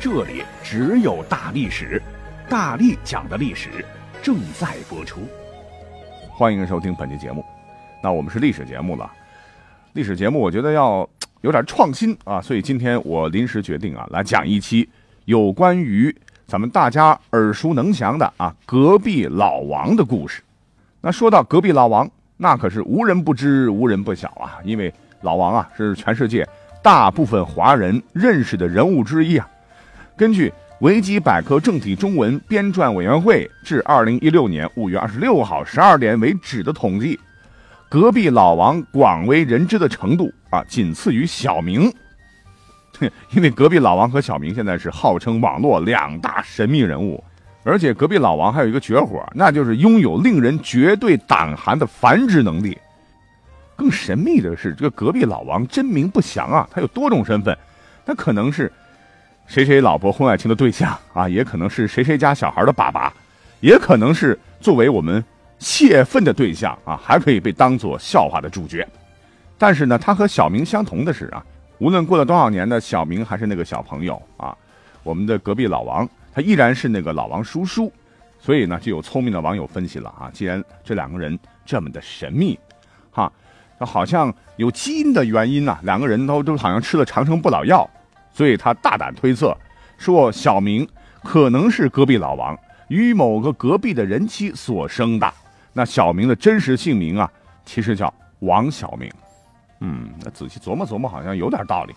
这里只有大历史，大力讲的历史正在播出。欢迎收听本期节目。那我们是历史节目了，历史节目我觉得要有点创新啊，所以今天我临时决定啊，来讲一期有关于咱们大家耳熟能详的啊隔壁老王的故事。那说到隔壁老王，那可是无人不知、无人不晓啊，因为老王啊是全世界大部分华人认识的人物之一啊。根据维基百科正体中文编撰委员会至二零一六年五月二十六号十二点为止的统计，隔壁老王广为人知的程度啊，仅次于小明。因为隔壁老王和小明现在是号称网络两大神秘人物，而且隔壁老王还有一个绝活，那就是拥有令人绝对胆寒的繁殖能力。更神秘的是，这个隔壁老王真名不详啊，他有多种身份，他可能是。谁谁老婆婚外情的对象啊，也可能是谁谁家小孩的爸爸，也可能是作为我们泄愤的对象啊，还可以被当做笑话的主角。但是呢，他和小明相同的是啊，无论过了多少年呢，小明还是那个小朋友啊。我们的隔壁老王，他依然是那个老王叔叔。所以呢，就有聪明的网友分析了啊，既然这两个人这么的神秘，哈，那好像有基因的原因呢，两个人都都好像吃了长生不老药。所以他大胆推测，说小明可能是隔壁老王与某个隔壁的人妻所生的。那小明的真实姓名啊，其实叫王小明。嗯，那仔细琢磨琢磨，好像有点道理。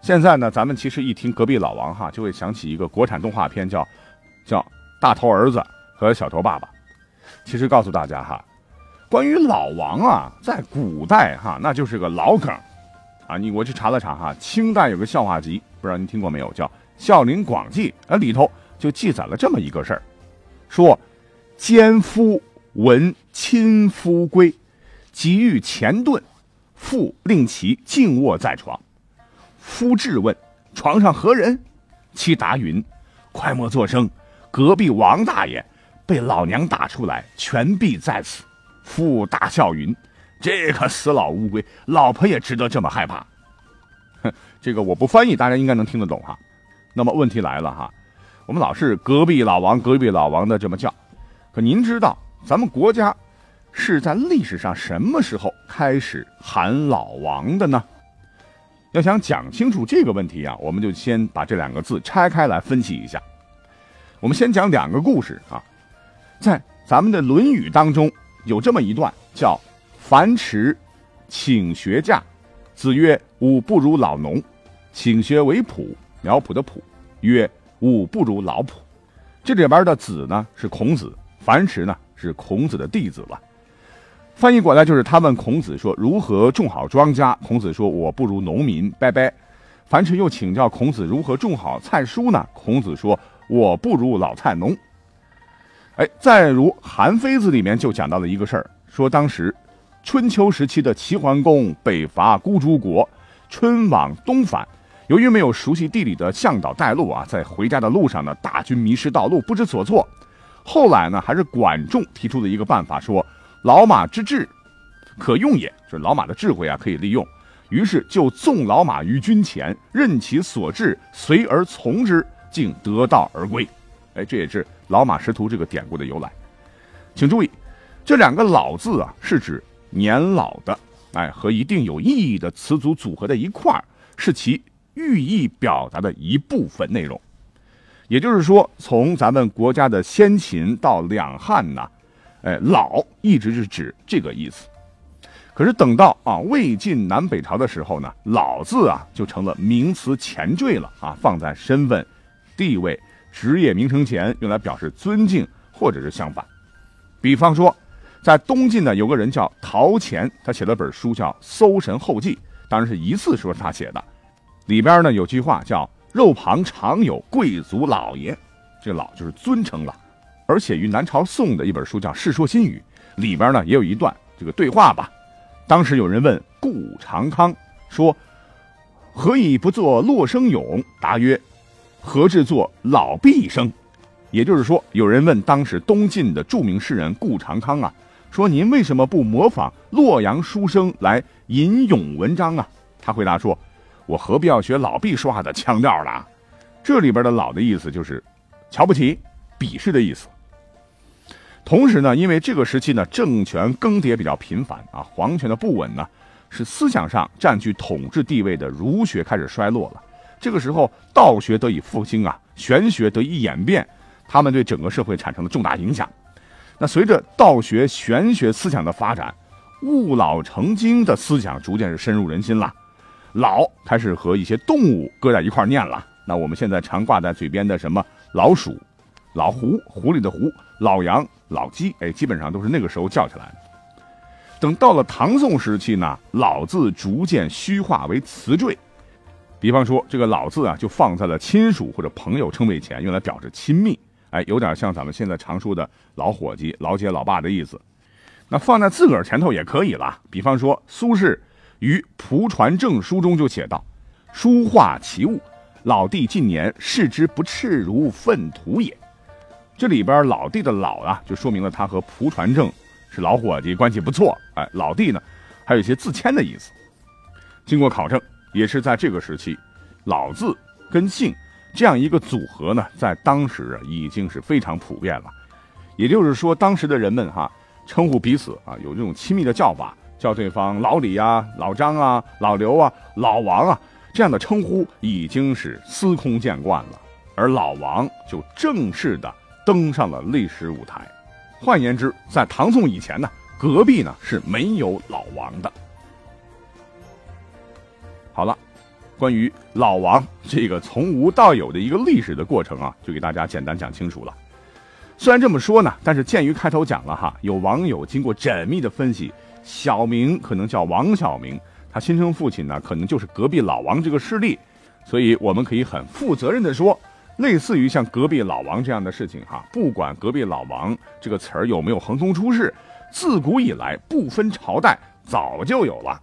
现在呢，咱们其实一听隔壁老王哈，就会想起一个国产动画片，叫叫大头儿子和小头爸爸。其实告诉大家哈，关于老王啊，在古代哈，那就是个老梗。啊，你我去查了查哈，清代有个笑话集，不知道您听过没有？叫《孝陵广记》啊，里头就记载了这么一个事儿，说奸夫闻亲夫归，急欲前遁，父令其静卧在床。夫质问床上何人？妻答云：快莫作声，隔壁王大爷被老娘打出来，全毙在此。父大笑云。这个死老乌龟，老婆也值得这么害怕？哼，这个我不翻译，大家应该能听得懂哈。那么问题来了哈，我们老是隔壁老王、隔壁老王的这么叫，可您知道咱们国家是在历史上什么时候开始喊老王的呢？要想讲清楚这个问题啊，我们就先把这两个字拆开来分析一下。我们先讲两个故事啊，在咱们的《论语》当中有这么一段叫。樊迟请学驾，子曰：“吾不如老农。”请学为圃，苗圃的圃，曰：“吾不如老圃。”这里边的子呢是孔子，樊迟呢是孔子的弟子了。翻译过来就是他问孔子说：“如何种好庄稼？”孔子说：“我不如农民。”拜拜。樊迟又请教孔子：“如何种好菜蔬呢？”孔子说：“我不如老菜农。”哎，再如《韩非子》里面就讲到了一个事儿，说当时。春秋时期的齐桓公北伐孤竹国，春往东返，由于没有熟悉地理的向导带路啊，在回家的路上呢，大军迷失道路，不知所措。后来呢，还是管仲提出的一个办法，说老马之智可用也，就是老马的智慧啊可以利用。于是就纵老马于军前，任其所至，随而从之，竟得道而归。哎，这也是老马识途这个典故的由来。请注意，这两个“老”字啊，是指。年老的，哎，和一定有意义的词组组合在一块儿，是其寓意表达的一部分内容。也就是说，从咱们国家的先秦到两汉呢，哎，老一直是指这个意思。可是等到啊魏晋南北朝的时候呢，老字啊就成了名词前缀了啊，放在身份、地位、职业名称前，用来表示尊敬或者是相反。比方说。在东晋呢，有个人叫陶潜，他写了本书叫《搜神后记》，当然是一次说是他写的。里边呢有句话叫“肉旁常有贵族老爷”，这老就是尊称了。而且于南朝宋的一本书叫《世说新语》，里边呢也有一段这个对话吧。当时有人问顾长康说：“何以不作洛生勇？”答曰：“何至作老毕生？”也就是说，有人问当时东晋的著名诗人顾长康啊，说：“您为什么不模仿洛阳书生来吟咏文章啊？”他回答说：“我何必要学老毕说话的腔调呢？”这里边的“老”的意思就是瞧不起、鄙视的意思。同时呢，因为这个时期呢，政权更迭比较频繁啊，皇权的不稳呢，使思想上占据统治地位的儒学开始衰落了。这个时候，道学得以复兴啊，玄学得以演变。他们对整个社会产生了重大影响。那随着道学、玄学思想的发展，物老成精的思想逐渐是深入人心了。老开始和一些动物搁在一块念了。那我们现在常挂在嘴边的什么老鼠、老狐、狐狸的狐、老羊、老鸡，哎，基本上都是那个时候叫起来。等到了唐宋时期呢，老字逐渐虚化为词缀。比方说，这个老字啊，就放在了亲属或者朋友称谓前，用来表示亲密。哎，有点像咱们现在常说的老伙计、老姐、老爸的意思。那放在自个儿前头也可以了。比方说，苏轼于《蒲传正书》中就写道：“书画奇物，老弟近年视之不赤如粪土也。”这里边老弟的老啊，就说明了他和蒲传正是老伙计，关系不错。哎，老弟呢，还有一些自谦的意思。经过考证，也是在这个时期，老字跟姓。这样一个组合呢，在当时啊已经是非常普遍了。也就是说，当时的人们哈称呼彼此啊有这种亲密的叫法，叫对方老李啊、老张啊、老刘啊、老王啊，这样的称呼已经是司空见惯了。而老王就正式的登上了历史舞台。换言之，在唐宋以前呢，隔壁呢是没有老王的。好了。关于老王这个从无到有的一个历史的过程啊，就给大家简单讲清楚了。虽然这么说呢，但是鉴于开头讲了哈，有网友经过缜密的分析，小明可能叫王小明，他亲生父亲呢可能就是隔壁老王这个势力，所以我们可以很负责任的说，类似于像隔壁老王这样的事情哈，不管隔壁老王这个词儿有没有横空出世，自古以来不分朝代早就有了。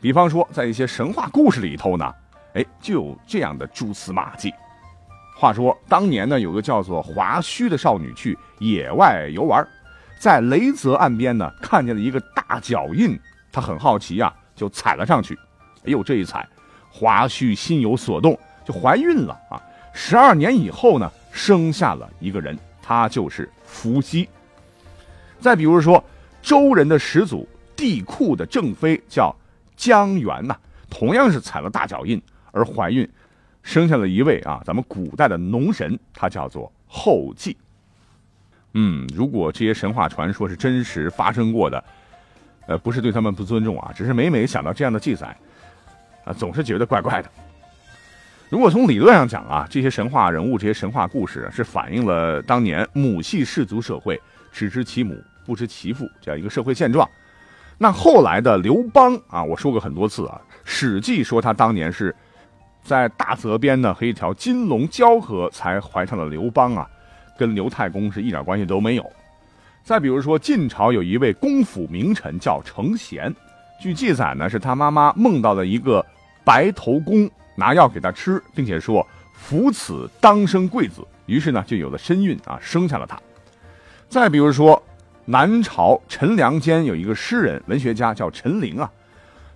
比方说，在一些神话故事里头呢，哎，就有这样的蛛丝马迹。话说当年呢，有个叫做华胥的少女去野外游玩，在雷泽岸边呢，看见了一个大脚印，她很好奇啊，就踩了上去。哎呦，这一踩，华胥心有所动，就怀孕了啊！十二年以后呢，生下了一个人，他就是伏羲。再比如说，周人的始祖帝喾的正妃叫。江源呐，同样是踩了大脚印而怀孕，生下了一位啊，咱们古代的农神，他叫做后稷。嗯，如果这些神话传说是真实发生过的，呃，不是对他们不尊重啊，只是每每想到这样的记载，啊，总是觉得怪怪的。如果从理论上讲啊，这些神话人物、这些神话故事是反映了当年母系氏族社会只知其母不知其父这样一个社会现状。那后来的刘邦啊，我说过很多次啊，《史记》说他当年是在大泽边呢和一条金龙交合才怀上了刘邦啊，跟刘太公是一点关系都没有。再比如说晋朝有一位公府名臣叫程贤，据记载呢是他妈妈梦到了一个白头公拿药给他吃，并且说扶此当生贵子，于是呢就有了身孕啊，生下了他。再比如说。南朝陈良间有一个诗人、文学家叫陈琳啊，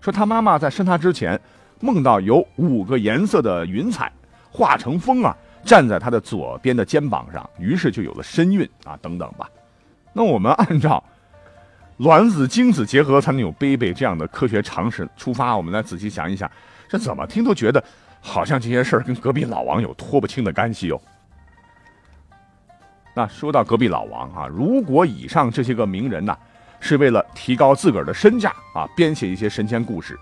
说他妈妈在生他之前，梦到有五个颜色的云彩化成风啊，站在他的左边的肩膀上，于是就有了身孕啊，等等吧。那我们按照卵子精子结合才能有 baby 这样的科学常识出发，我们来仔细想一想，这怎么听都觉得好像这些事儿跟隔壁老王有脱不清的干系哦。那说到隔壁老王啊，如果以上这些个名人呢，是为了提高自个儿的身价啊，编写一些神仙故事，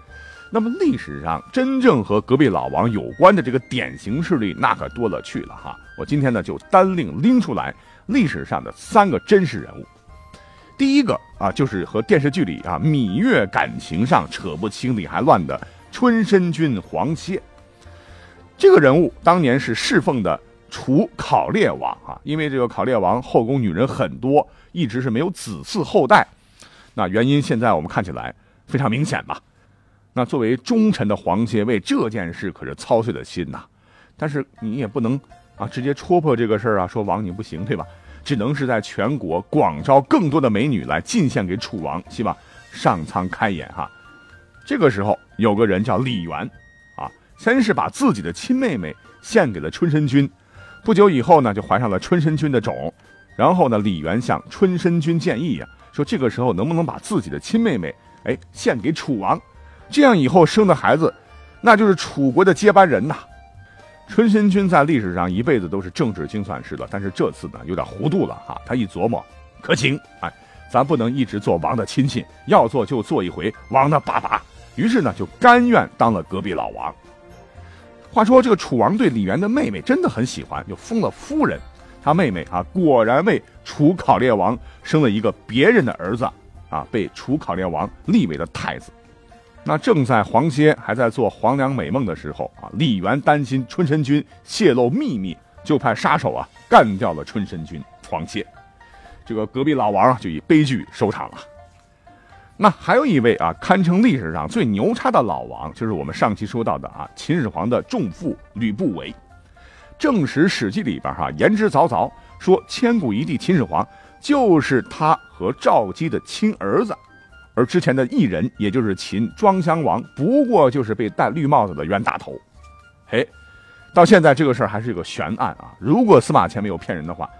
那么历史上真正和隔壁老王有关的这个典型事例，那可多了去了哈。我今天呢就单另拎出来历史上的三个真实人物。第一个啊，就是和电视剧里啊芈月感情上扯不清理还乱的春申君黄歇。这个人物当年是侍奉的。楚考烈王啊，因为这个考烈王后宫女人很多，一直是没有子嗣后代。那原因现在我们看起来非常明显吧？那作为忠臣的黄歇，为这件事可是操碎了心呐。但是你也不能啊直接戳破这个事儿啊，说王你不行，对吧？只能是在全国广招更多的美女来进献给楚王，希望上苍开眼哈。这个时候有个人叫李元，啊，先是把自己的亲妹妹献给了春申君。不久以后呢，就怀上了春申君的种，然后呢，李元向春申君建议呀，说这个时候能不能把自己的亲妹妹，哎，献给楚王，这样以后生的孩子，那就是楚国的接班人呐。春申君在历史上一辈子都是政治精算师的，但是这次呢有点糊涂了哈，他一琢磨，可行，哎，咱不能一直做王的亲戚，要做就做一回王的爸爸，于是呢就甘愿当了隔壁老王。话说这个楚王对李元的妹妹真的很喜欢，就封了夫人。他妹妹啊，果然为楚考烈王生了一个别人的儿子，啊，被楚考烈王立为了太子。那正在黄歇还在做黄粱美梦的时候啊，李元担心春申君泄露秘密，就派杀手啊干掉了春申君黄歇。这个隔壁老王就以悲剧收场了。那还有一位啊，堪称历史上最牛叉的老王，就是我们上期说到的啊，秦始皇的重父吕不韦。正史《史记》里边哈言之凿凿说，千古一帝秦始皇就是他和赵姬的亲儿子，而之前的异人，也就是秦庄襄王，不过就是被戴绿帽子的冤大头。嘿，到现在这个事儿还是一个悬案啊！如果司马迁没有骗人的话，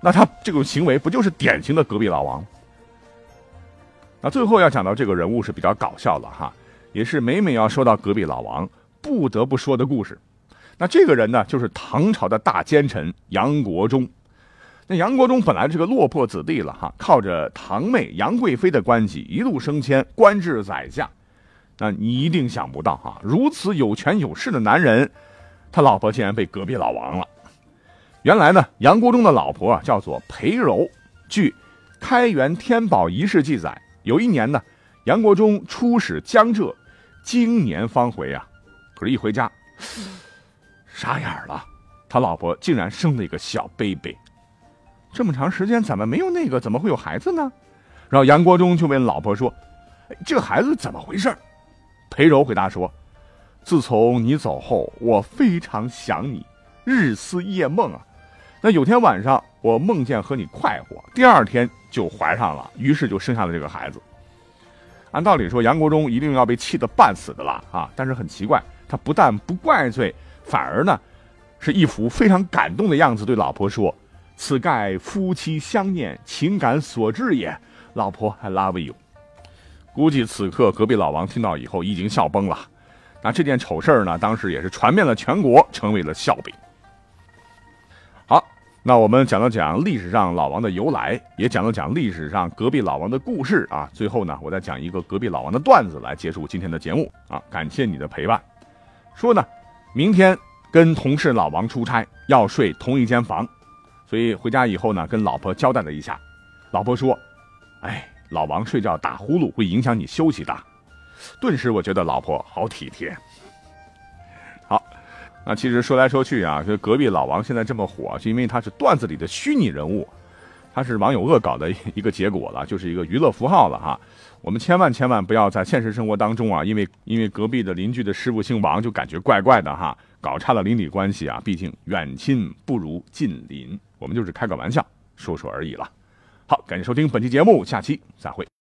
那他这种行为不就是典型的隔壁老王？那最后要讲到这个人物是比较搞笑的哈，也是每每要说到隔壁老王不得不说的故事。那这个人呢，就是唐朝的大奸臣杨国忠。那杨国忠本来是个落魄子弟了哈，靠着堂妹杨贵妃的关系一路升迁，官至宰相。那你一定想不到哈，如此有权有势的男人，他老婆竟然被隔壁老王了。原来呢，杨国忠的老婆啊叫做裴柔。据《开元天宝遗事》记载。有一年呢，杨国忠出使江浙，经年方回啊。可是，一回家，傻眼了，他老婆竟然生了一个小 baby。这么长时间怎么没有那个？怎么会有孩子呢？然后杨国忠就问老婆说：“这孩子怎么回事？”裴柔回答说：“自从你走后，我非常想你，日思夜梦啊。那有天晚上，我梦见和你快活，第二天。”就怀上了，于是就生下了这个孩子。按道理说，杨国忠一定要被气得半死的啦啊！但是很奇怪，他不但不怪罪，反而呢，是一副非常感动的样子，对老婆说：“此盖夫妻相念，情感所致也。老婆，I love you。”估计此刻隔壁老王听到以后已经笑崩了。那这件丑事呢，当时也是传遍了全国，成为了笑柄。那我们讲了讲历史上老王的由来，也讲了讲历史上隔壁老王的故事啊。最后呢，我再讲一个隔壁老王的段子来结束今天的节目啊。感谢你的陪伴。说呢，明天跟同事老王出差，要睡同一间房，所以回家以后呢，跟老婆交代了一下。老婆说：“哎，老王睡觉打呼噜会影响你休息的。”顿时我觉得老婆好体贴。那其实说来说去啊，就隔壁老王现在这么火，是因为他是段子里的虚拟人物，他是网友恶搞的一个结果了，就是一个娱乐符号了哈。我们千万千万不要在现实生活当中啊，因为因为隔壁的邻居的师傅姓王，就感觉怪怪的哈，搞差了邻里关系啊。毕竟远亲不如近邻，我们就是开个玩笑，说说而已了。好，感谢收听本期节目，下期再会。